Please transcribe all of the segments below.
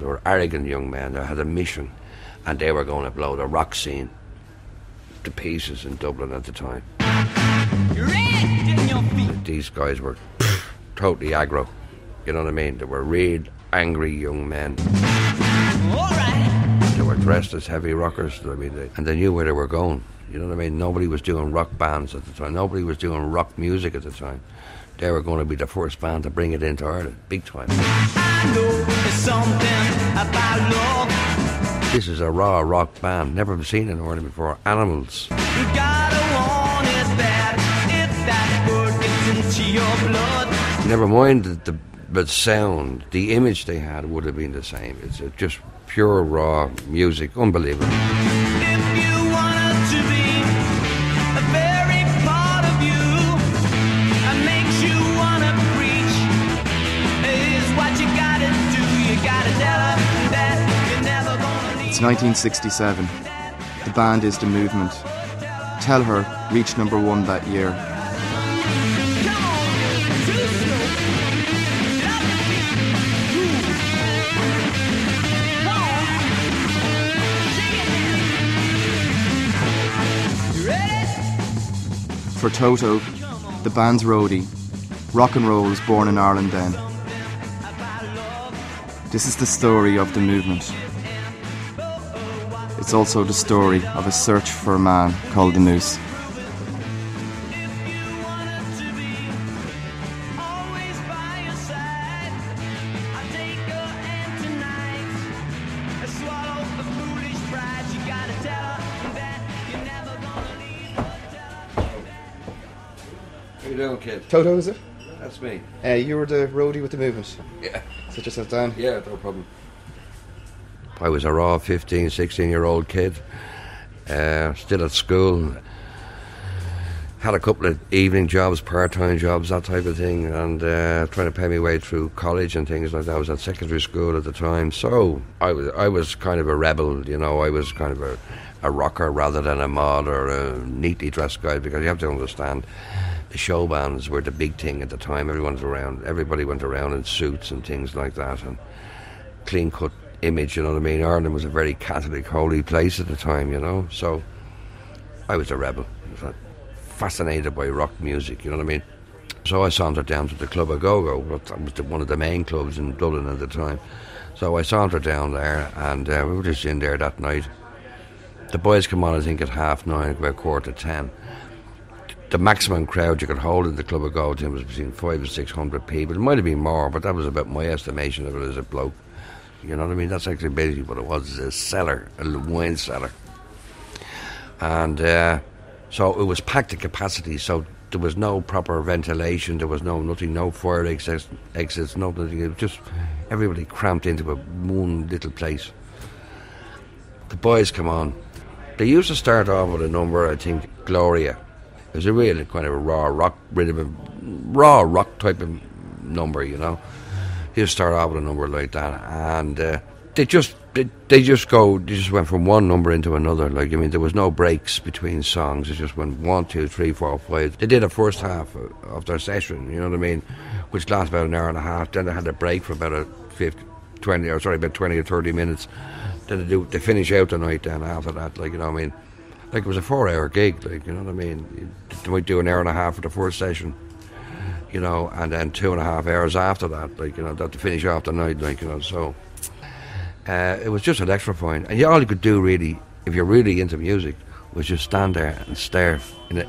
They were arrogant young men that had a mission, and they were going to blow the rock scene to pieces in Dublin at the time. These guys were totally aggro. You know what I mean? They were real angry young men. They were dressed as heavy rockers. I mean, they, and they knew where they were going. You know what I mean? Nobody was doing rock bands at the time. Nobody was doing rock music at the time. They were going to be the first band to bring it into Ireland, big time. This is a raw rock band, never seen in Ireland before. Animals. Never mind the, the, the sound, the image they had would have been the same. It's just pure raw music, unbelievable. It's 1967. The band is The Movement. Tell Her reached number one that year. For Toto, the band's roadie, rock and roll was born in Ireland then. This is the story of the movement. It's also the story of a search for a man called the Moose. How you doing, kid? Toto, is it? That's me. Uh, you were the roadie with the movement. Yeah. Sit yourself down. Yeah, no problem. I was a raw 15, 16 year old kid, uh, still at school. Had a couple of evening jobs, part time jobs, that type of thing, and uh, trying to pay my way through college and things like that. I was at secondary school at the time, so I was I was kind of a rebel, you know. I was kind of a, a rocker rather than a mod or a neatly dressed guy because you have to understand the show bands were the big thing at the time. Everyone was around, everybody went around in suits and things like that, and clean cut image. You know what I mean? Ireland was a very Catholic, holy place at the time. You know, so I was a rebel. I was fascinated by rock music. You know what I mean? So I sauntered down to the Club of Go Go. That was one of the main clubs in Dublin at the time. So I sauntered down there, and uh, we were just in there that night. The boys come on, I think, at half nine, about quarter to ten. The maximum crowd you could hold in the Club of Go Gym was between five and six hundred people. It might have been more, but that was about my estimation of it as a bloke. You know what I mean? That's actually basically what it was, a cellar, a wine cellar. And uh, so it was packed to capacity, so there was no proper ventilation, there was no nothing, no fire exits, exits nothing. It was just everybody cramped into a one little place. The boys come on. They used to start off with a number, I think, Gloria. It was a really kind of a raw rock rhythm, raw rock type of number, you know he'll start out with a number like that, and uh, they just they, they just go they just went from one number into another. Like I mean, there was no breaks between songs. It just went one, two, three, four, five. They did a first half of their session. You know what I mean, which lasted about an hour and a half. Then they had a break for about a 50, 20 or sorry, about twenty or thirty minutes. Then they do they finish out the night. Then after that, like you know what I mean. Like it was a four-hour gig, like you know what I mean. They might do an hour and a half for the first session, you know, and then two and a half hours after that, like you know, that to finish off the night, like you know. So uh, it was just an extra point, and yeah, all you could do really, if you're really into music, was just stand there and stare in it,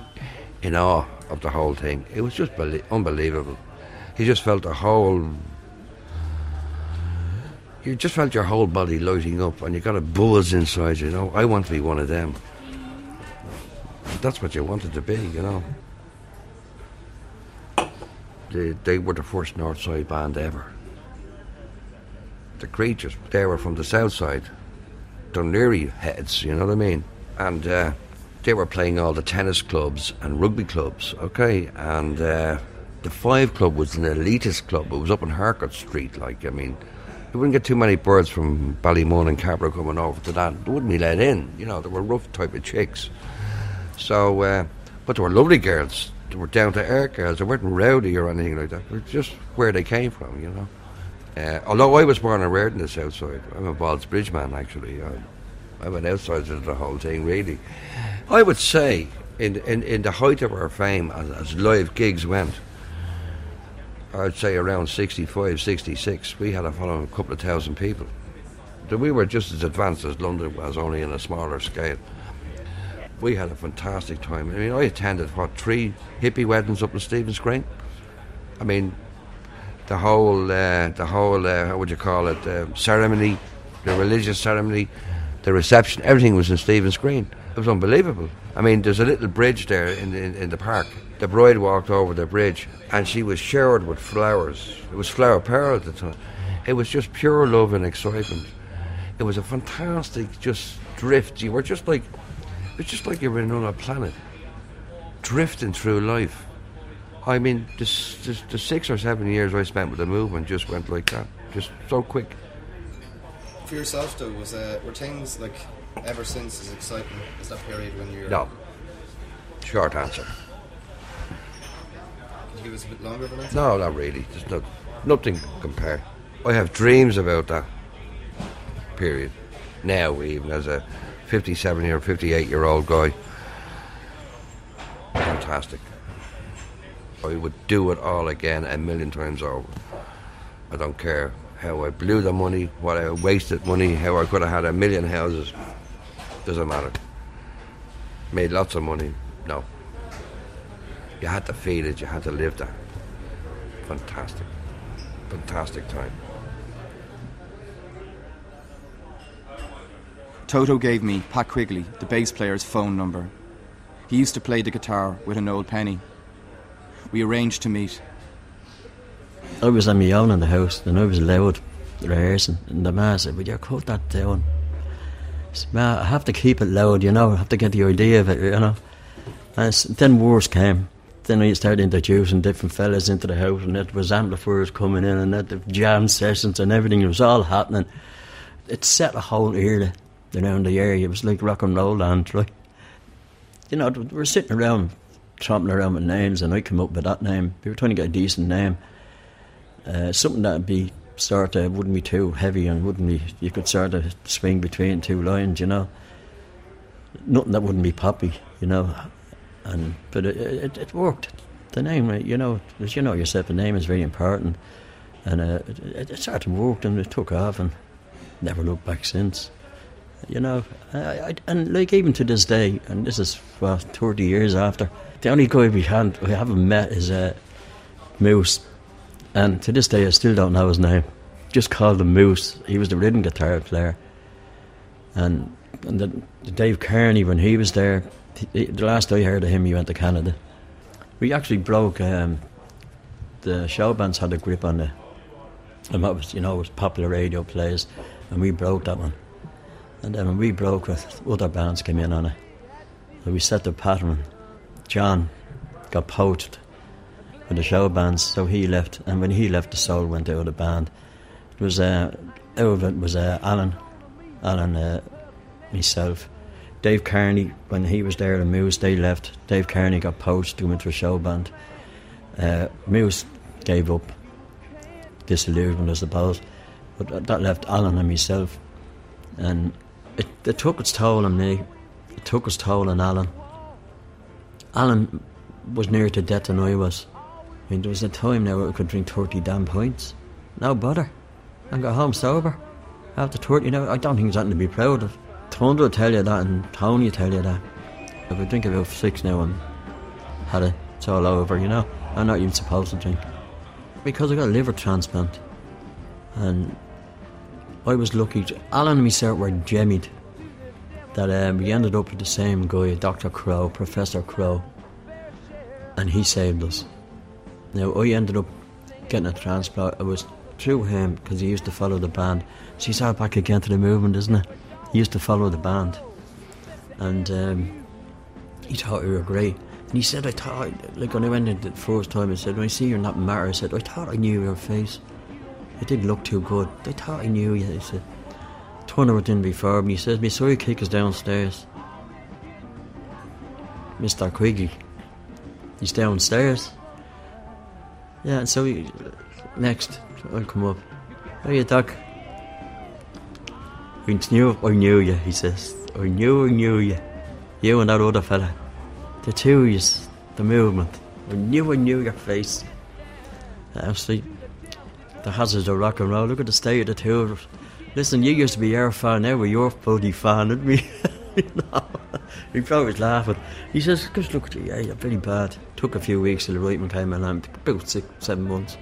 in awe of the whole thing. It was just belie- unbelievable. You just felt the whole. You just felt your whole body lighting up, and you got a buzz inside. You know, I want to be one of them. That's what you wanted to be, you know. They, they were the first North Side band ever. The creatures, they were from the South Side. Dunleary heads, you know what I mean? And uh, they were playing all the tennis clubs and rugby clubs, okay? And uh, the Five Club was an elitist club. It was up on Harcourt Street, like, I mean, you wouldn't get too many birds from Ballymun and Cabra coming over to that. They wouldn't be let in, you know, they were rough type of chicks. So, uh, but they were lovely girls. Were down to earth girls. They weren't rowdy or anything like that. Were just where they came from, you know. Uh, although I was born and reared in the south side, I'm a Ballsbridge man actually. I'm, I'm an outsider to the whole thing, really. I would say, in in, in the height of our fame as, as live gigs went, I'd say around 65, 66, we had a following of a couple of thousand people. So we were just as advanced as London was, only in a smaller scale. We had a fantastic time. I mean, I attended, what, three hippie weddings up in Stephen's Green? I mean, the whole, uh, the whole, uh, how would you call it, uh, ceremony, the religious ceremony, the reception, everything was in Stephen's Green. It was unbelievable. I mean, there's a little bridge there in, in, in the park. The bride walked over the bridge and she was showered with flowers. It was flower power at the time. It was just pure love and excitement. It was a fantastic just drift. You were just like, it was just like you were in another planet, drifting through life. I mean, the, the, the six or seven years I spent with the movement just went like that, just so quick. For yourself, though, was uh, were things like ever since as exciting as that period when you were? No. Short answer. Could you give us a bit longer than that? No, not really. There's no, nothing compared. I have dreams about that period. Now, even as a 57 year, 58 year old guy. Fantastic. I would do it all again a million times over. I don't care how I blew the money, what I wasted money, how I could have had a million houses. Doesn't matter. Made lots of money. No. You had to feel it, you had to live that. Fantastic. Fantastic time. Toto gave me Pat Quigley, the bass player's phone number. He used to play the guitar with an old penny. We arranged to meet. I was on my own in the house and I was loud rehearsing and the man said, Would you cut that down? I said, "Ma, I have to keep it loud, you know, I have to get the idea of it, you know. And then wars came. Then I started introducing different fellas into the house and it was amplifiers coming in and the jam sessions and everything, it was all happening. It set a whole era around the area. It was like rock and roll land, like. You know, we were sitting around, tromping around with names and I came up with that name. We were trying to get a decent name uh, something that'd be sort of wouldn't be too heavy and wouldn't be you could sort of swing between two lines, you know. Nothing that wouldn't be poppy, you know. And but it, it, it worked. The name, you know, as you know yourself, the name is very important, and uh, it, it sort of worked and it took off and never looked back since. You know, I, I, and like even to this day, and this is well, thirty years after, the only guy we had we haven't met is uh, Moose. And to this day, I still don't know his name. Just called him Moose. He was the rhythm guitar player. And, and the, the Dave Kearney, when he was there, he, the last I heard of him, he went to Canada. We actually broke. Um, the show bands had a grip on the, and what was you know was popular radio plays, and we broke that one. And then when we broke it, other bands came in on it. So we set the pattern. John got poached with the show bands, so he left. And when he left, the soul went out of the band. It was uh, out it was uh, Alan, Alan, uh, myself, Dave Carney. When he was there, the Moose they left. Dave Carney got poached to into a show band. Uh, Moose gave up, disillusioned, I suppose. But that left Alan and myself, and it, it took its toll on me. It took its toll on Alan. Alan was nearer to death than I was. I mean, there was a time now I could drink 30 damn pints. No bother. And go home sober. After 30 know, I don't think it's something to be proud of. Thunder will tell you that and Tony will tell you that. If I drink about six now and had it, it's all over, you know. I'm not even supposed to drink. Because I got a liver transplant. And I was lucky. Alan and myself were jemmied that um, we ended up with the same guy, Dr. Crowe, Professor Crowe, and he saved us. Now, I ended up getting a transplant. It was through him because he used to follow the band. She's how back again to the movement, isn't it? He used to follow the band, and um, he thought we were great. And he said, I thought, like when I went in the first time, I said, when I see you're not matter, I said, I thought I knew your face. It didn't look too good. I thought I knew you. He said, Turner was in before me. He says, me sorry kick is downstairs. Mr. Quigley. He's downstairs. Yeah, and so he, next, I'll come up. How you, Doc? I knew, I knew you, he says. I knew, I knew you. You and that other fella. The two of yous, the movement. I knew, I knew your face. Actually, the hazards of rock and roll. Look at the state of the two. Listen, you used to be our fan, now we're your bloody fan, didn't we? you know? He probably was laughing. He says, just look at you, yeah, you're very bad. Took a few weeks till the right came in, and about six, seven months.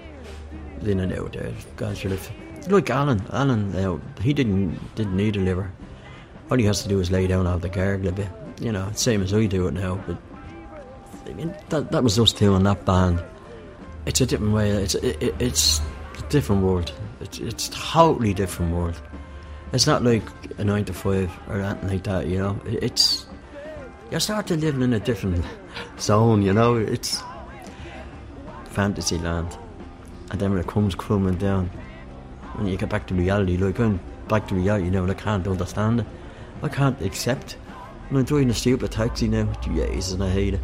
In and out there, God, you live. Like Alan, Alan, uh, he didn't didn't need a liver. All he has to do is lay down have the gargle a bit. You know, same as I do it now, but I mean, that, that was us two in that band. It's a different way, it's, it, it's different world. It's, it's totally different world. It's not like a nine to five or anything like that, you know. It's you start to living in a different zone, you know. It's fantasy land, and then when it comes crumbling down, when you get back to reality, like going back to reality now, and I can't understand it. I can't accept. When I'm driving a stupid taxi now, Jesus, and I hate it.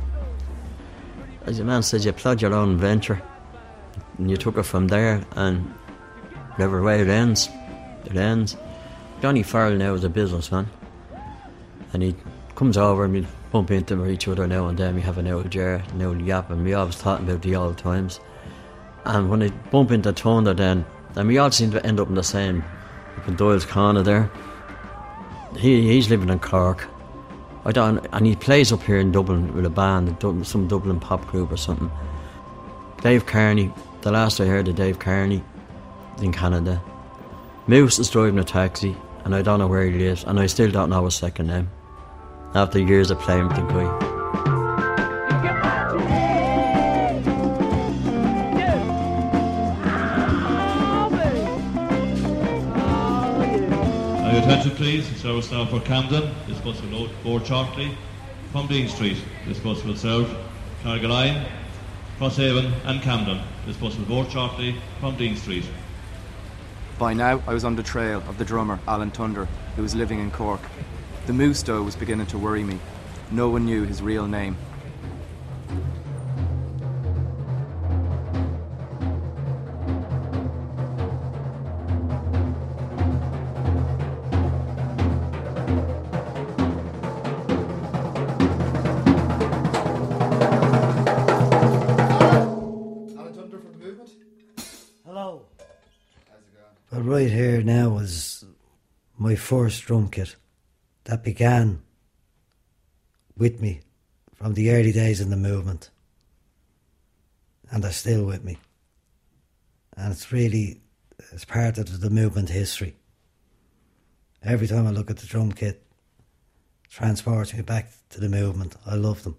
As a man says, you plod your own venture, and you took it from there, and whatever way it ends, it ends. Johnny Farrell now is a businessman, and he comes over and we bump into each other now and then. We have an old jar, an old yap, and we always talking about the old times. And when I bump into Thunder, then, then we all seem to end up in the same, up in Doyle's corner there. He, he's living in Cork. I don't, and he plays up here in Dublin with a band, some Dublin pop group or something. Dave Carney, the last I heard of Dave Carney, in Canada. Moose is driving a taxi, and I don't know where he lives, and I still don't know his second name. After years of playing with the guy. Attention please, service now for Camden. This bus will load shortly from Dean Street. This bus will serve Carrigaline, Crosshaven and Camden. This bus will board shortly from Dean Street. By now, I was on the trail of the drummer, Alan Thunder, who was living in Cork. The moose, though, was beginning to worry me. No one knew his real name. First drum kit that began with me from the early days in the movement. And they're still with me. And it's really it's part of the movement history. Every time I look at the drum kit, it transports me back to the movement. I love them.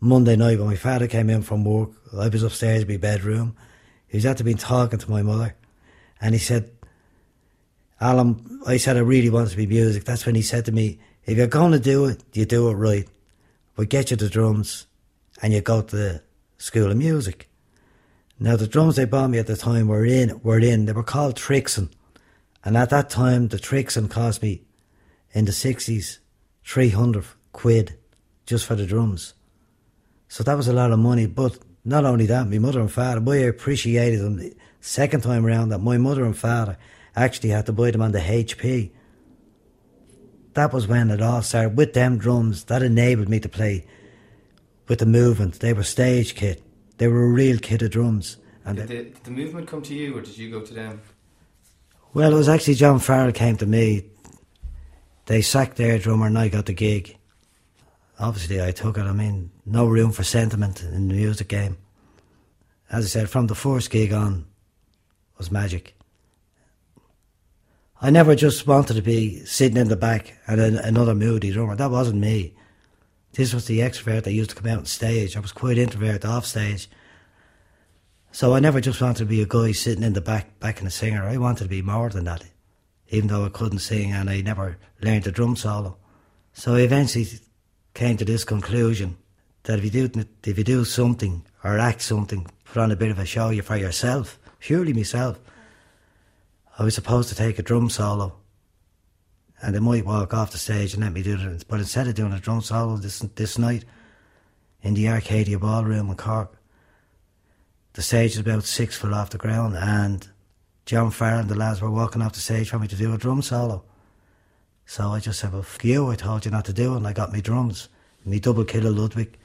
Monday night when my father came in from work, I was upstairs in my bedroom. He was after been talking to my mother, and he said, Alan, I said I really want to be music. That's when he said to me, if you're going to do it, you do it right. We get you the drums, and you go to the School of Music. Now the drums they bought me at the time were in, were in. They were called Trixon, and at that time the Trixon cost me, in the sixties, three hundred quid, just for the drums. So that was a lot of money. But not only that, my mother and father, I appreciated them. The second time around that my mother and father actually had to buy them on the HP. That was when it all started. With them drums, that enabled me to play with the movement. They were stage kit. they were a real kit of drums. And Did they- the, did the movement come to you, or did you go to them? well, it was actually John Farrell came to me. They sacked their drummer and I got the gig. Obviously, I took it. I mean, no room for sentiment in the music game. As I said, from the first gig on, was magic. I never just wanted to be sitting in the back and an, another moody drummer. That wasn't me. This was the extrovert that used to come out on stage. I was quite introvert off stage. So I never just wanted to be a guy sitting in the back, backing a singer. I wanted to be more than that, even though I couldn't sing and I never learned the drum solo. So I eventually came to this conclusion that if you do if you do something or act something, put on a bit of a show for yourself, purely myself. I was supposed to take a drum solo, and they might walk off the stage and let me do it. But instead of doing a drum solo this this night in the Arcadia Ballroom in Cork, the stage is about six foot off the ground, and John Farrell and the lads were walking off the stage for me to do a drum solo. So I just said, well, fuck you, I told you not to do it, and I got me drums, me double killer Ludwig,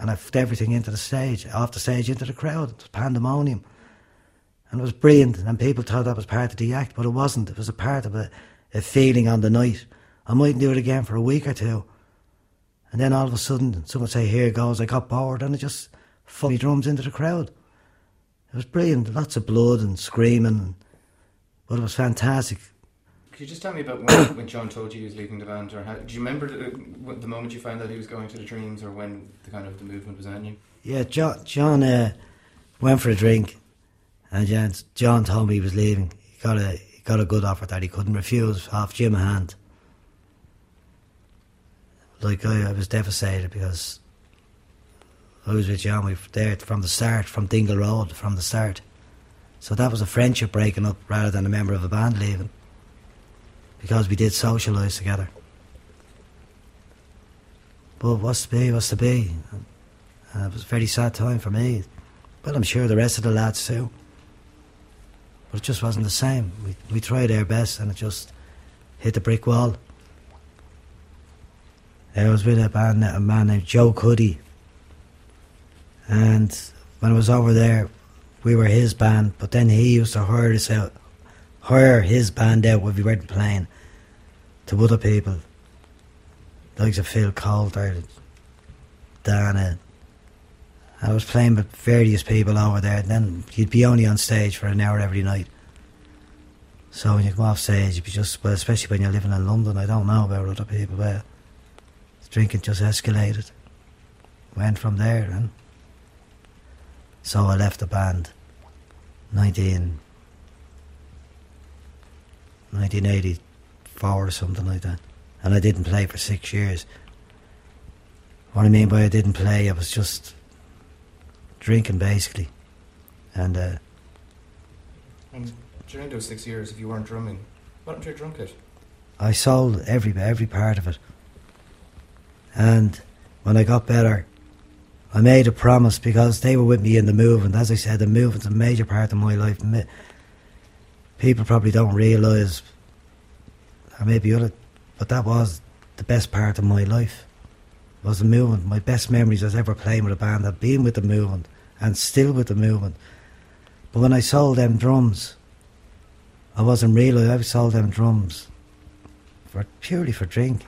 and I put everything into the stage, off the stage into the crowd. It was pandemonium. And it was brilliant, and people thought that was part of the act, but it wasn't. It was a part of a, a feeling on the night. I mightn't do it again for a week or two. And then all of a sudden, someone say, here goes, I got bored, and I just funny drums into the crowd. It was brilliant, lots of blood and screaming, but it was fantastic. Could you just tell me about when, when John told you he was leaving the band, or how, do you remember the, the moment you found out he was going to the Dreams, or when the kind of the movement was on you? Yeah, John, John uh, went for a drink, and John, John told me he was leaving. He got a he got a good offer that he couldn't refuse off Jim Hand. Like I, I was devastated because I was with John. We were there from the start, from Dingle Road, from the start. So that was a friendship breaking up rather than a member of a band leaving, because we did socialise together. But what's to be, what's to be. It was a very sad time for me. Well, I'm sure the rest of the lads too. But it just wasn't the same. We, we tried our best and it just hit the brick wall. I was with a, band, a man named Joe Cuddy. And when I was over there, we were his band, but then he used to hire us out, hire his band out when we weren't playing to other people. Like of Phil Coulter, Dana, I was playing with various people over there. And then you'd be only on stage for an hour every night. So when you come off stage, you'd be just well, especially when you're living in London. I don't know about other people, but drinking just escalated. Went from there, and so I left the band. 19, 1984 or something like that, and I didn't play for six years. What I mean by I didn't play, I was just drinking basically, and uh, And during those six years, if you weren't drumming, what happened to your drum kit? I sold every every part of it. And when I got better, I made a promise because they were with me in the movement. As I said, the movement's a major part of my life. People probably don't realise, or maybe other, but that was the best part of my life. Was the movement. My best memories was ever playing with a band, had been with the movement, and still with the movement. But when I sold them drums, I wasn't really, I sold them drums for purely for drink.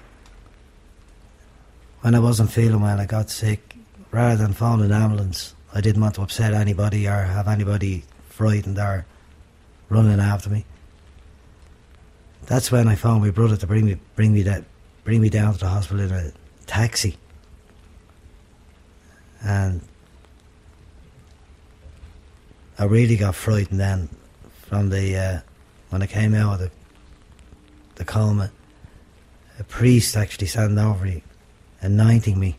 When I wasn't feeling well, I got sick. Rather than phone an ambulance, I didn't want to upset anybody or have anybody frightened or running after me. That's when I phoned my brother to bring me bring me that bring me down to the hospital in a taxi. And I really got frightened then from the uh, when I came out of the the coma. A priest actually standing over me, anointing me,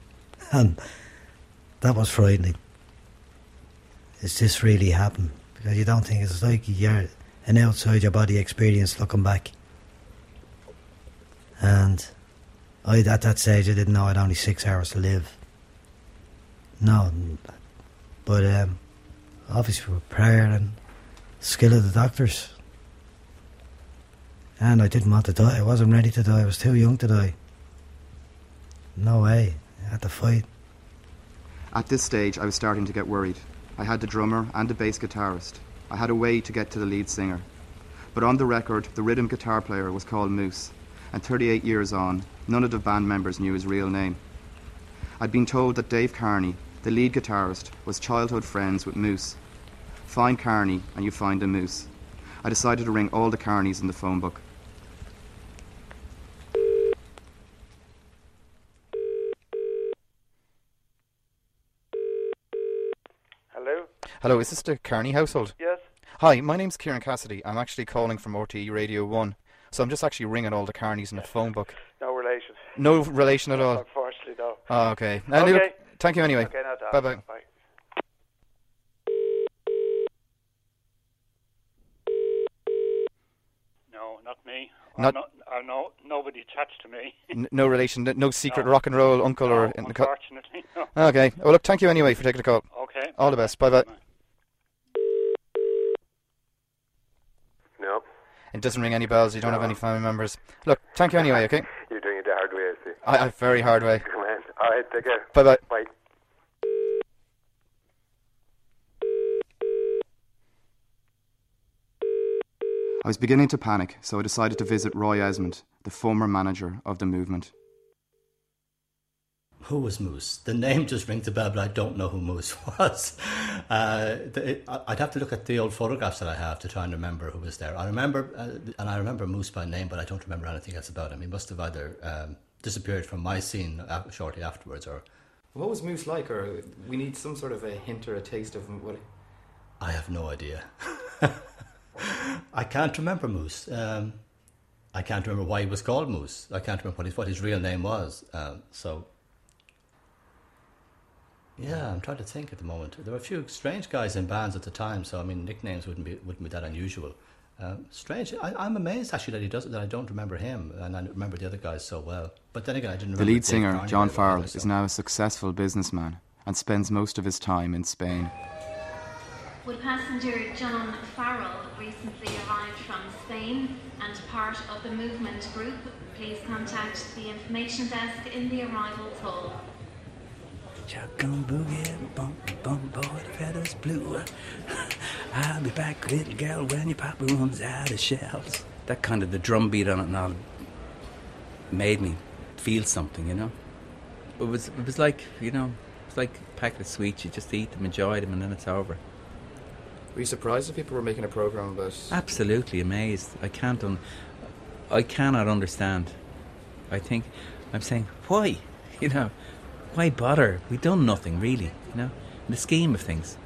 and that was frightening. Is this really happened? Because you don't think it's like you're an outside your body experience looking back. And I at that stage I didn't know I'd only six hours to live. No, but um, obviously with prayer and skill of the doctors. And I didn't want to die. I wasn't ready to die. I was too young to die. No way. I had to fight. At this stage, I was starting to get worried. I had the drummer and the bass guitarist. I had a way to get to the lead singer. But on the record, the rhythm guitar player was called Moose, and 38 years on, none of the band members knew his real name. I'd been told that Dave Carney, the lead guitarist, was childhood friends with Moose. Find Carney and you find a Moose. I decided to ring all the Carneys in the phone book. Hello? Hello, is this the Carney household? Yes? Hi, my name's Kieran Cassidy. I'm actually calling from RTE Radio 1. So I'm just actually ringing all the Carneys in the phone book. No relation. No relation at all. Unfortunately, no. Oh, okay. Okay. look, thank you anyway. Okay, not Bye bye. Bye. No, not me. Not- Not, uh, no, nobody attached to me. N- no relation, n- no secret No. rock and roll uncle or No, in the co- unfortunately, no. Okay. Well, look, thank you anyway for taking the call. Okay. All the best. Bye bye. No. It doesn't ring any bells. You don't have any family members. Look, thank you anyway. Okay. You're doing it the hard way, I see. I, I very hard way. Come on. All right, take care. Bye bye. Bye. I was beginning to panic, so I decided to visit Roy Esmond, the former manager of the movement. Who was Moose? The name just rings a bell, but I don't know who Moose was. Uh, the, it, I- I'd have to look at the old photographs that I have to try and remember who was there. I remember, uh, and I remember Moose by name, but I don't remember anything else about him. He must have either um, disappeared from my scene shortly afterwards, or What was Moose like? Or we need some sort of a hint or a taste of what. I have no idea. I can't remember Moose. Um, I can't remember why he was called Moose. I can't remember what his, what his real name was. Um, so, yeah, I'm trying to think at the moment. There were a few strange guys in bands at the time, so I mean, nicknames wouldn't be wouldn't be that unusual. Um, strange. I, I'm amazed actually that he does it. that. I don't remember him, and I remember the other guys so well. But then again, I didn't. The lead Dave singer, Carney John Farrell, is now a successful businessman and spends most of his time in Spain. Would passenger John Farrell recently arrived from Spain and part of the movement group, please contact the information desk in the arrivals hall. Shotgun boogie, bump, bump, boy, the feathers blue. I'll be back, little girl, when your papa runs out of shells. that kind of the drum beat on it now made me feel something, you know. It was it was like you know, it's like a packet of sweets. You just eat them, enjoy them, and then it's over. Were you surprised that people were making a program about? Absolutely amazed. I can't un- I cannot understand. I think I'm saying why, you know, why bother? We've done nothing really, you know. In the scheme of things,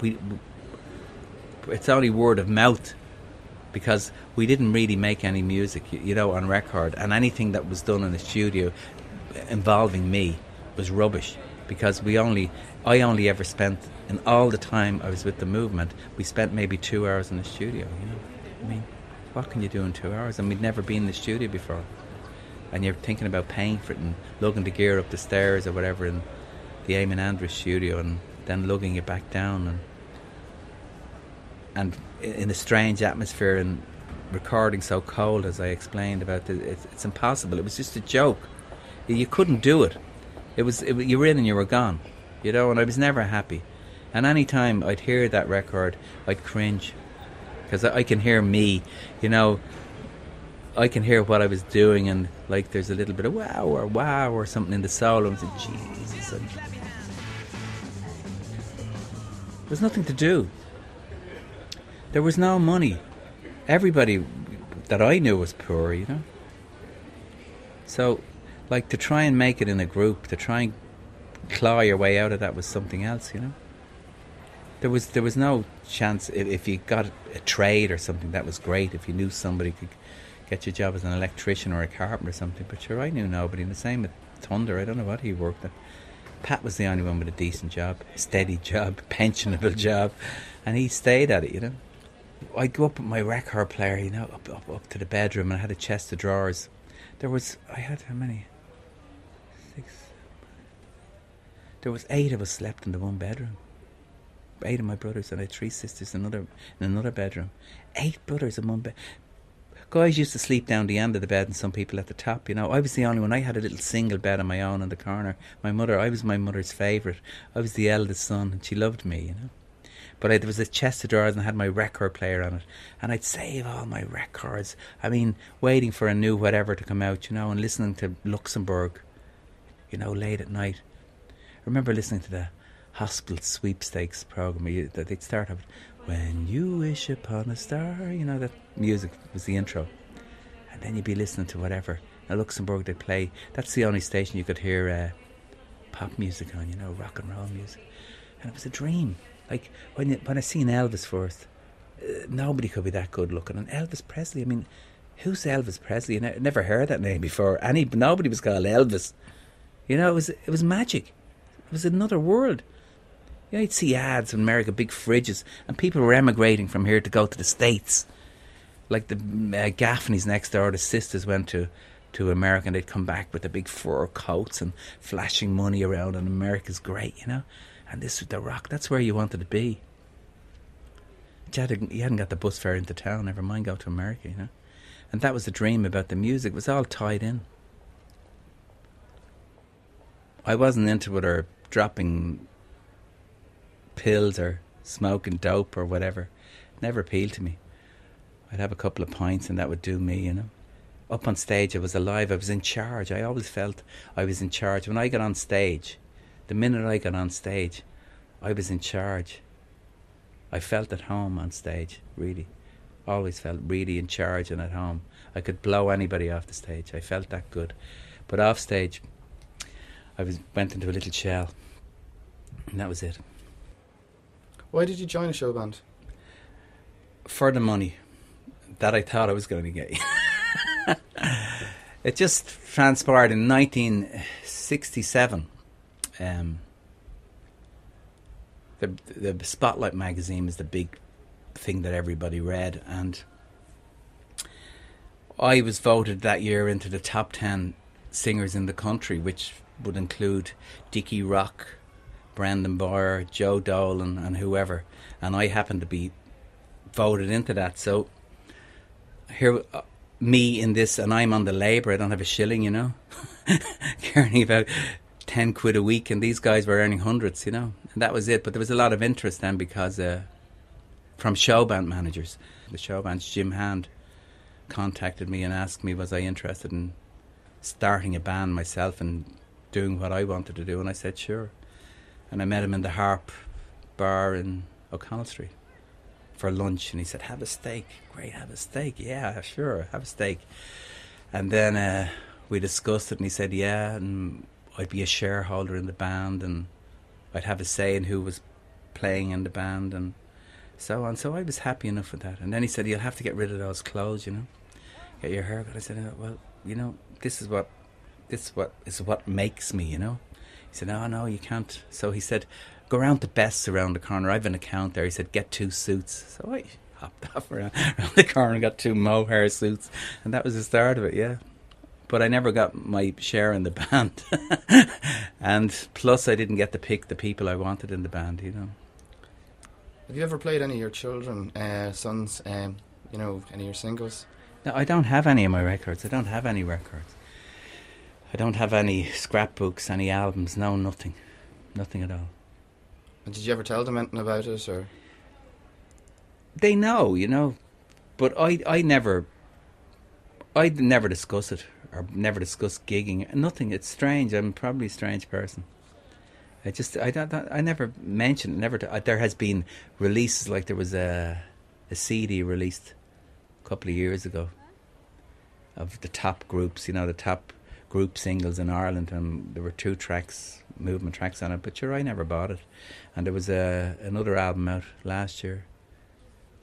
we, it's only word of mouth because we didn't really make any music, you, you know, on record, and anything that was done in the studio involving me was rubbish because we only, I only ever spent in all the time I was with the movement, we spent maybe two hours in the studio. You know, I mean, what can you do in two hours? And we'd never been in the studio before, and you're thinking about paying for it and lugging the gear up the stairs or whatever in the Eamon Andrews studio, and then lugging it back down and and in a strange atmosphere and recording so cold as I explained about the, it's, it's impossible. It was just a joke. You couldn't do it. It was it, you were in and you were gone, you know. And I was never happy. And any time I'd hear that record, I'd cringe because I, I can hear me, you know. I can hear what I was doing, and like there's a little bit of wow or wow or something in the soul. And like, Jesus. And there's nothing to do. There was no money. Everybody that I knew was poor, you know. So, like to try and make it in a group, to try and claw your way out of that was something else, you know. There was there was no chance if, if you got a trade or something that was great. If you knew somebody could get you a job as an electrician or a carpenter or something. But sure, I knew nobody. And the same with Thunder. I don't know what he worked at. Pat was the only one with a decent job, steady job, pensionable job, and he stayed at it, you know. I'd go up with my record player, you know, up, up, up to the bedroom, and I had a chest of drawers. There was, I had how many? Six. There was eight of us slept in the one bedroom. Eight of my brothers, and I had three sisters in another in another bedroom. Eight brothers in one bed. Guys used to sleep down the end of the bed and some people at the top, you know. I was the only one. I had a little single bed of my own in the corner. My mother, I was my mother's favourite. I was the eldest son and she loved me, you know. But I, there was a chest of drawers and I had my record player on it. And I'd save all my records. I mean, waiting for a new whatever to come out, you know, and listening to Luxembourg, you know, late at night. I remember listening to the hospital sweepstakes program that they'd start off, When you wish upon a star, you know, that music was the intro. And then you'd be listening to whatever. Now, Luxembourg, they'd play, that's the only station you could hear uh, pop music on, you know, rock and roll music. And it was a dream. Like when you, when I seen Elvis first, uh, nobody could be that good looking. And Elvis Presley, I mean, who's Elvis Presley? I ne- never heard that name before. Any nobody was called Elvis. You know, it was it was magic. It was another world. You know, you'd see ads in America, big fridges, and people were emigrating from here to go to the States. Like the uh, Gaffneys next door, the sisters went to, to America and they'd come back with the big fur coats and flashing money around, and America's great, you know? And this was the rock, that's where you wanted to be. You hadn't, you hadn't got the bus fare into town, never mind go to America, you know? And that was the dream about the music, it was all tied in. I wasn't into it or dropping pills or smoking dope or whatever. Never appealed to me. I'd have a couple of pints and that would do me, you know. Up on stage, I was alive. I was in charge. I always felt I was in charge. When I got on stage, the minute I got on stage, I was in charge. I felt at home on stage, really. Always felt really in charge and at home. I could blow anybody off the stage. I felt that good. But off stage, I was went into a little shell, and that was it. Why did you join a show band? For the money that I thought I was going to get. it just transpired in 1967. Um, the the Spotlight magazine was the big thing that everybody read, and I was voted that year into the top ten singers in the country, which would include Dickie Rock, Brendan Bowyer, Joe Dolan, and whoever. And I happened to be voted into that. So here, uh, me in this, and I'm on the labour. I don't have a shilling, you know, earning about ten quid a week, and these guys were earning hundreds, you know. And that was it. But there was a lot of interest then because uh, from show band managers, the show bands, Jim Hand contacted me and asked me was I interested in starting a band myself and doing what I wanted to do, and I said sure. And I met him in the Harp bar in O'Connell Street for lunch, and he said, "Have a steak." Great, have a steak. Yeah, sure, have a steak. And then uh, we discussed it, and he said, "Yeah," and I'd be a shareholder in the band, and I'd have a say in who was playing in the band, and so on. So I was happy enough with that. And then he said, "You'll have to get rid of those clothes, you know, get your hair cut." I said, "Uh, "Well, you know, this is what this is what is what makes me, you know." He said, "No, no, you can't." So he said, "Go around to Best's around the corner. I've an account there." He said, "Get two suits." So I hopped off around, around the corner and got two mohair suits, and that was the start of it. Yeah, but I never got my share in the band, and plus I didn't get to pick the people I wanted in the band. You know. Have you ever played any of your children, uh, sons, um, you know, any of your singles? No, I don't have any of my records. I don't have any records. I don't have any scrapbooks, any albums. No, nothing, nothing at all. And did you ever tell them anything about it, or? They know, you know, but I, I never, I never discuss it or never discuss gigging. Nothing. It's strange. I'm probably a strange person. I just, I don't, I never mentioned. Never. T- uh, there has been releases like there was a, a CD released a couple of years ago of the top groups. You know, the top group singles in Ireland, and there were two tracks, movement tracks on it. But sure, I never bought it. And there was a another album out last year,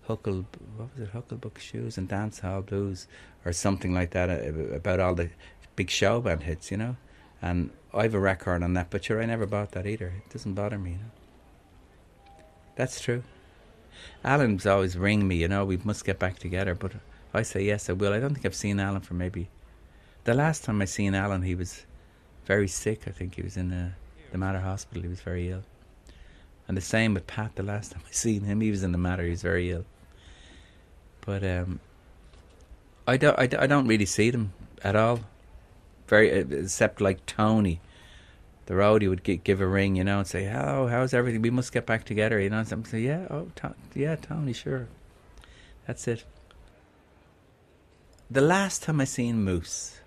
Huckle, what was it, Hucklebuck Shoes and Dance Hall Blues, or something like that, uh, about all the big show band hits, you know. And I have a record on that, but sure, I never bought that either. It doesn't bother me, you know. That's true. Alan's always ring me, you know, we must get back together, but I say yes, I will. I don't think I've seen Alan for maybe the last time I seen Alan, he was very sick. I think he was in the, the Mater Hospital. He was very ill. And the same with Pat. The last time I seen him, he was in the Mater. He was very ill. But um, I don't. I, I don't really see them at all. Very, uh, except like Tony, the roadie would gi- give a ring, you know, and say, "Hello, how's everything? We must get back together," you know. And say, "Yeah, oh, to- yeah, Tony, sure." That's it. The last time I seen Moose,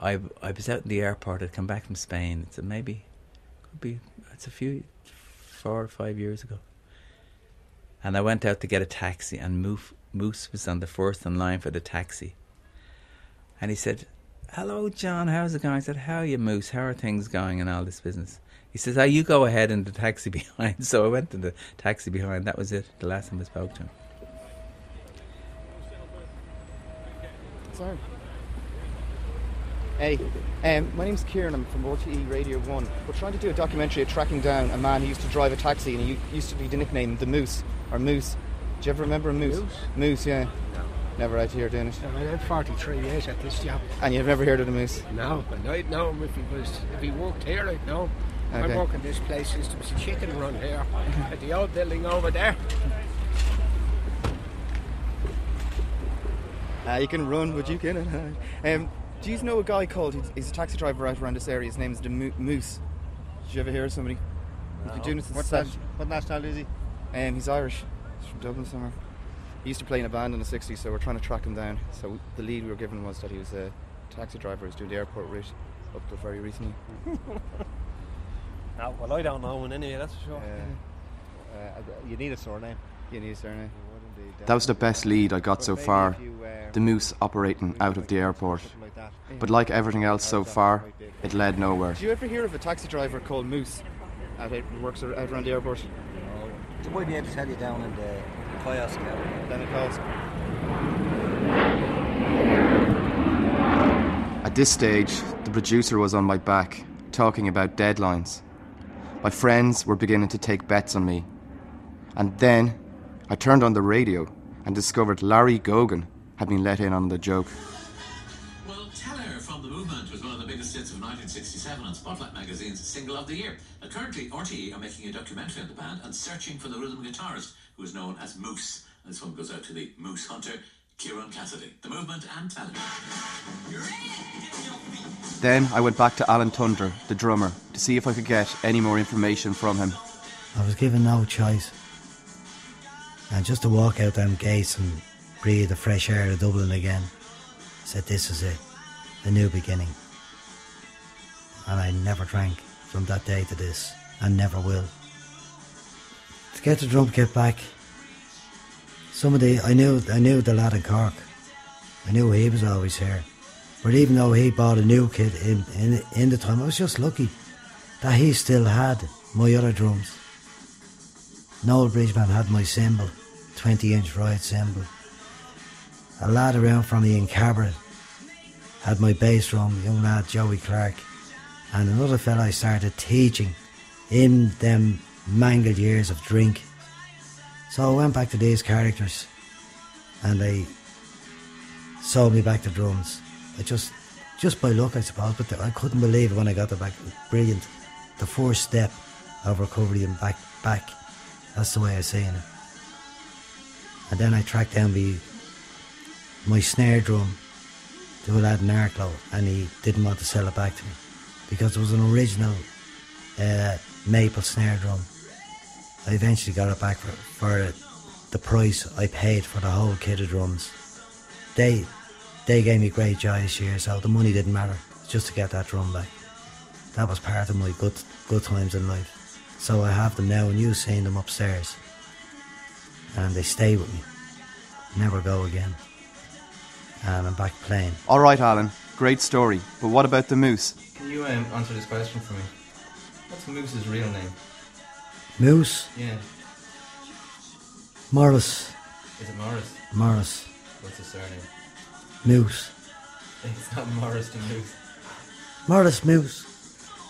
I I was out in the airport. I'd come back from Spain. It's maybe, could be. It's a few, four or five years ago. And I went out to get a taxi, and Moose, Moose was on the first in line for the taxi. And he said, Hello, John, how's it going? I said, How are you, Moose? How are things going and all this business? He says, Oh, you go ahead in the taxi behind. So I went in the taxi behind. That was it, the last time I spoke to him. Sorry. Hey, um, my name's Kieran. I'm from RTE Radio 1. We're trying to do a documentary of tracking down a man who used to drive a taxi and he used to be the nickname The Moose, or Moose. Do you ever remember a Moose? Moose? Moose, yeah. Never out here doing it. I had 43 years at this job. And you've never heard of the Moose? No, but I'd know him if he was if he worked here. I'd know. Okay. I work in this place. There was a chicken run here at the old building over there. Uh, you can run, but you can. um, do you know a guy called? He's, he's a taxi driver out around this area. His name is the Mo- Moose. Did you ever hear of somebody? He's been No. doing it since What the nas- what nationality is he? Um, he's Irish. He's from Dublin somewhere. He used to play in a band in the '60s, so we're trying to track him down. So the lead we were given was that he was a taxi driver who was doing the airport route up to very recently. No, well, I don't know him anyway, that's for sure. Uh, you need a surname. You need a surname. That was the best lead I got so far. The Moose operating out of the airport. But like everything else so far, it led nowhere. Did you ever hear of a taxi driver called Moose? Out, out works out around the airport. They might be able to tell you down in the kiosk. Down in kiosk. At this stage, the producer was on my back, talking about deadlines. My friends were beginning to take bets on me. And then I turned on the radio and discovered Larry Gogan had been let in on the joke. Spotlight magazine's Single of the Year. Now, currently, RTE are making a documentary on the band and searching for the rhythm guitarist who is known as Moose. And this one goes out to the Moose Hunter, Kieran Cassidy. The Movement and Teller. Then I went back to Alan Tundra, the drummer, to see if I could get any more information from him. I was given no choice. And just to walk out them gates and breathe the fresh air of Dublin again, I said, This is it, the new beginning. And I never drank from that day to this, and never will. To get the drum kit back, somebody I knew I knew the lad in Cork. I knew he was always here. But even though he bought a new kit in, in, in the time, I was just lucky that he still had my other drums. Noel Bridgeman had my cymbal, 20 inch ride cymbal. A lad around from the in Cabra had my bass drum, young lad Joey Clark. And another fella I started teaching in them mangled years of drink. So I went back to these characters and they sold me back the drums. I just, just by luck, I suppose, but I couldn't believe it when I got them back. Brilliant. The first step of recovery and back, back. That's the way I see it. And then I tracked down the, my snare drum to a lad in Arklow, and he didn't want to sell it back to me because it was an original uh, maple snare drum. I eventually got it back for, for the price I paid for the whole kit of drums. They they gave me great joy this year, so the money didn't matter. Just to get that drum back. That was part of my good good times in life. So I have them now, and you've seen them upstairs, and they stay with me. Never go again. And I'm back playing. All right, Alan, great story. But what about the Moose? Can you um, answer this question for me? What's Moose's real name? Moose Yeah. Morris Is it Morris? Morris What's his surname? Moose It's not Morris the Moose. Morris Moose.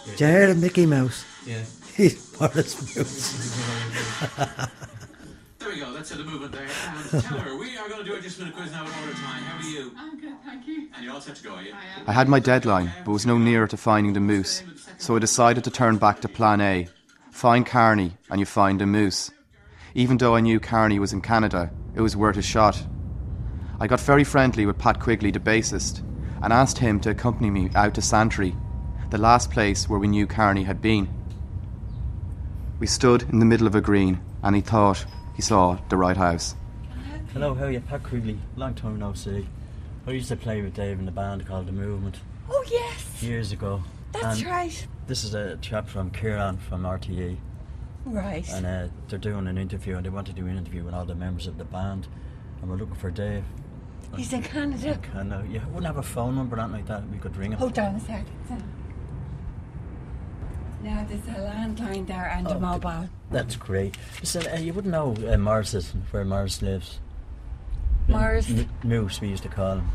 Did you hear of Mickey Mouse? Yeah. He's Morris Moose. There we go, that's it, the movement there. Um, and Teller, we are going to do a just minute quiz now in order time. How are you? I'm good, thank you. And you're all set to go, are you? I had my deadline, but was no nearer to finding the moose, so I decided to turn back to plan A. Find Carney, and you find a moose. Even though I knew Carney was in Canada, it was worth a shot. I got very friendly with Pat Quigley, the bassist, and asked him to accompany me out to Santry, the last place where we knew Carney had been. We stood in the middle of a green, and he thought he saw the right house. Hello, how are you? Pat Quigley. Long time no see. I used to play with Dave in a band called The Movement Oh, yes. years ago. That's And right. This is a chap from Kieran from RTE. Right. And uh, they're doing an interview, and they want to do an interview with all the members of the band. And we're looking for Dave. He's in Canada. And uh, you wouldn't have a phone number or anything like that. We could ring him. Hold on a second. Now, there's a landline there and a mobile. That's great. Listen, uh, you wouldn't know uh, Morris is, where Morris lives. Morris? M- Moose, we used to call him.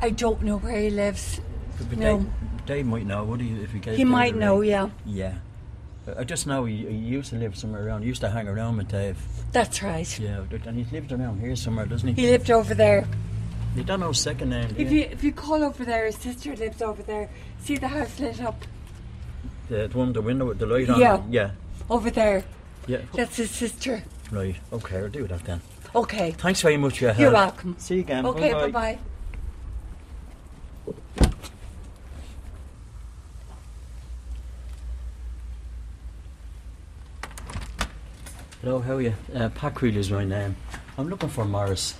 I don't know where he lives. But No. Dave, Dave might know, would he? If he gave He Dave might know, yeah. Yeah. I just know he, he used to live somewhere around. He used to hang around with Dave. That's right. Yeah, and he lived around here somewhere, doesn't he? He lived over there. You don't know his second name, If you? you if you call over there, his sister lives over there. See the house lit up The, the one with the window with the light on? Yeah. Yeah. over there. Yeah. That's his sister. Right. Okay, I'll do that then. Okay. Thanks very much for your help. You're welcome. See you again. Okay, bye Bye-bye. Hello, how are you? Uh, Pat Creeley is my name. I'm looking for Morris.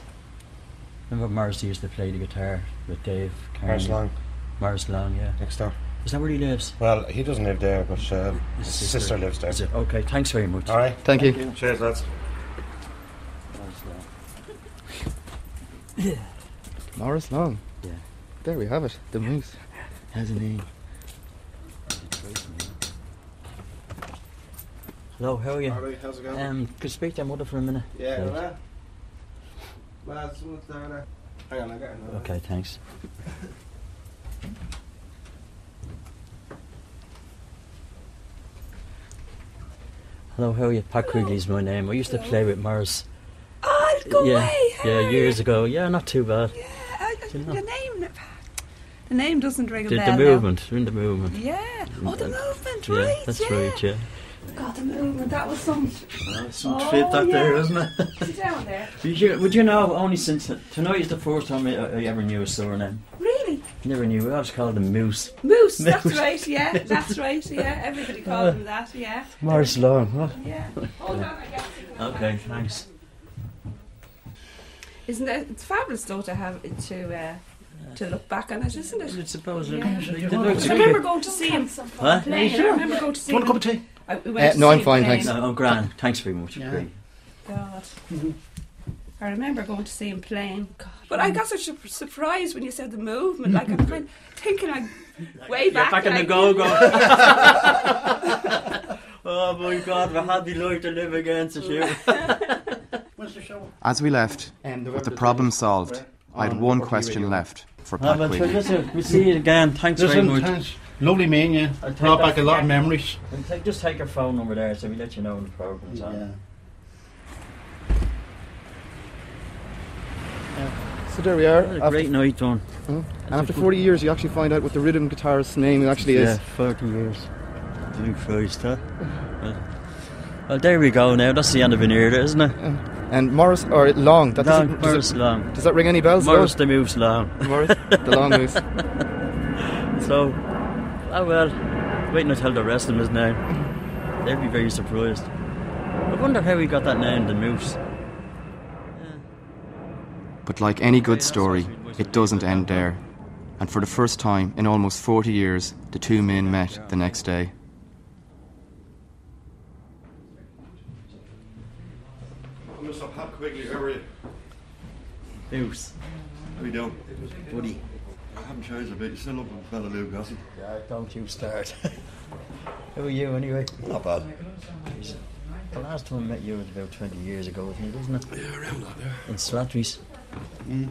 Remember Morris used to play the guitar with Dave? Morris Long. Morris Long, yeah. Next door. Is that where he lives? Well, he doesn't live there, but uh, his His sister, sister. lives there. Is it? Okay, thanks very much. All right. Thank you. Cheers, lads. Morris Long. Yeah. There we have it, the moose. Has a name. Hello, how are you? All right, how's it going? Um, could I speak to your mother for a minute? Yeah, Please. well, lads, someone's down there. Hang on, I got another. Okay, thanks. Hello, how are you? Pat Quigley's my name. I used to play with Mars. Oh, go yeah, away. yeah, years ago. Yeah, not too bad. Uh, You know. The name. The name doesn't ring a The, bell. the now. movement, we're in the movement. Yeah. Oh, the movement, Yeah, right? that's yeah. right. Yeah. God, the movement. That was some. Some Oh, trip that there, yeah. isn't it? Sit down there. Would you, would you know? Only since tonight is the first time I, I ever knew a surname. Really? Never knew. I always called him Moose. Moose, that's Moose. right, yeah, that's right, yeah. Everybody called Uh, him that, yeah. Morris Long. What? Yeah. Hold on, I guess. Okay, thanks. Isn't it? It's fabulous though to have to uh, to look back on it, isn't it? I suppose. Yeah. it- I remember going to see him Huh? playing. I remember going to see Do you want a him. cup of tea? I, we Uh, no, I'm him fine, playing. thanks. No, I'm grand. Thanks very much. Yeah. Great. God. I remember going to see him playing. But I got such a surprise when you said the movement. Like I'm kind of thinking like way You're back. back in the like- go-go. oh my God, we had the life to live against the shoot. When's the show? As we left, Um, with the the problem solved. I had one question Radio. left for Ah, Pat well, Quigley. listen, we'll see you again. Thanks Listen, very much. thanks. Lovely meeting you. I'll take Brought back a lot of memories. Take, just take your phone number there so we let you know when the program's on. So there we are. What a great night, Don. Mm. And after a good- 40 years, you actually find out what the rhythm guitarist's name actually is. Yeah, is. 40 years. Blue Christ, huh? Well, well, there we go now. That's the end of an era, isn't it? And Morris, or Long, that Long, doesn't- Morris it, Long. does that ring any bells? Morris though? the Moose Long. Morris, the Long Moose. So, oh well, waiting to tell the rest of his name. They'll be very surprised. I wonder how he got that name, the Moose. But like any good story, it doesn't end there. And for the first time in almost 40 years, the two men met the next day. Mr. Pat Quigley, how are you? Moose. How you doing? Buddy. I haven't changed a bit. You still up with Bellalough Gossip? Yeah, don't you start. How are you anyway? Not bad. The last time I met you was about 20 years ago, wasn't it, wasn't it? Yeah, around that there. In Slattery's. Mm.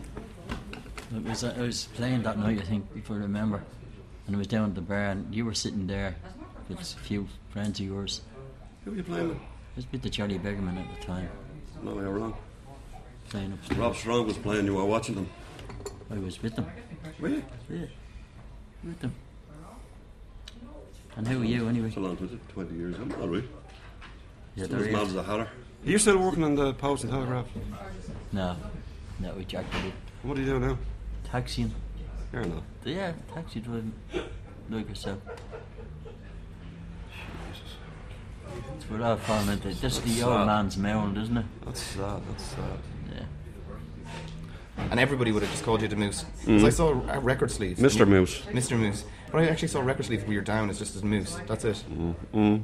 It was, I was playing that night, I think, if I remember. And I was down at the bar, and you were sitting there with a few friends of yours. Who were you playing with? I was with the Charlie Beggarman at the time, No, you're wrong. playing upstairs. Rob Strong was playing, you were watching them. I was with them. Were you? Yeah, with them. And who are you anyway? So long, was it? 20 years. I'm all right. Yeah, still as mad as a hatter. Are you still working on the Post and Telegraph? No. That we Jack did. What are you doing now? Taxiing. Fair enough. Yeah, taxi driving. Like yourself. It's where that fun, isn't it? This is the That's old man's mound, isn't it? That's sad. That's sad. Yeah. And everybody would have just called you the Moose. 'Cause Mhm. I saw a record sleeve. Mr. Moose. Mr. Moose. But I actually saw a record sleeve where you're down as just as Moose. That's it. Mm.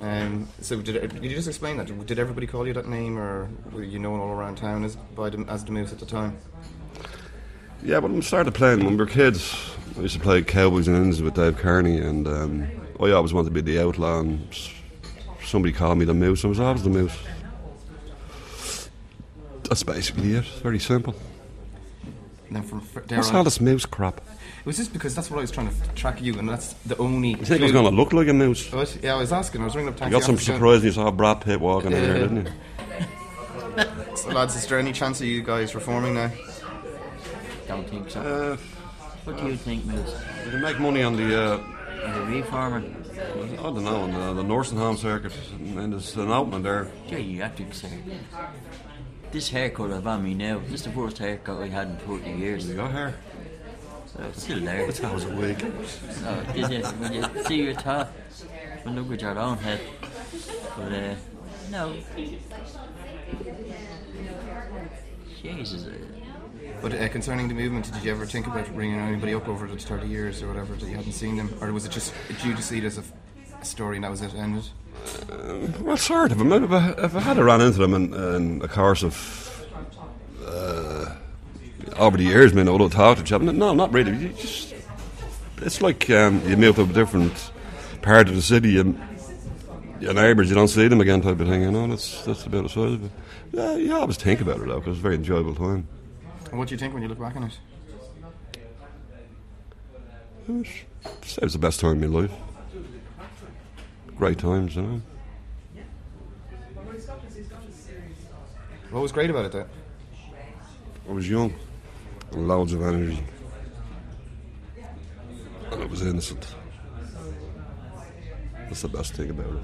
Um, so did, did you just explain that? Did everybody call you that name, or were you known all around town as by the, as the Moose at the time? Yeah, when we started playing when we were kids, I used to play Cowboys and Indians with Dave Kearney, and um, I always wanted to be the outlaw, and somebody called me the Moose. I was always the Moose. That's basically it. Very simple. Then from fr- What's all this moose crap? It was just because that's what I was trying to track you, and that's the only. You think I was going to look like a moose? What? Yeah, I was asking. I was ringing up You got some office going- surprise when you saw Brad Pitt walking in here, didn't you? So, lads, is there any chance of you guys reforming now? Don't think so. Uh, what do you think, Moose? You can make money on the. Uh, Are you reforming? I don't know, on the, the nursing home circuit, and there's an opening there. Geriatric surgery. This haircut I've on me now, this is the worst haircut I had in 40 years. You got hair? Uh, it's still there. That was a wig. No, did you, when you see your top, when look at your own head. But, uh, no. Jesus. uh, But uh, concerning the movement, did you ever think about ringing anybody up over the 30 years or whatever that you hadn't seen them? Or was it just, did you just see it as a, f- a story and that was it, ended? Well, sort of. I mean, if I, if I had run into them in, in the course of uh, over the years, I would have talked to each other. No, not really. You just, it's like um, you move to a different part of the city and your neighbours, you don't see them again, type of thing. You know, that's that's about the size of it. Yeah, you always think about it though, because it's a very enjoyable time. And what do you think when you look back on it? It was the best time in my life. Great times, you know. What was great about it, though? I was young, loads of energy. And it was innocent. That's the best thing about it.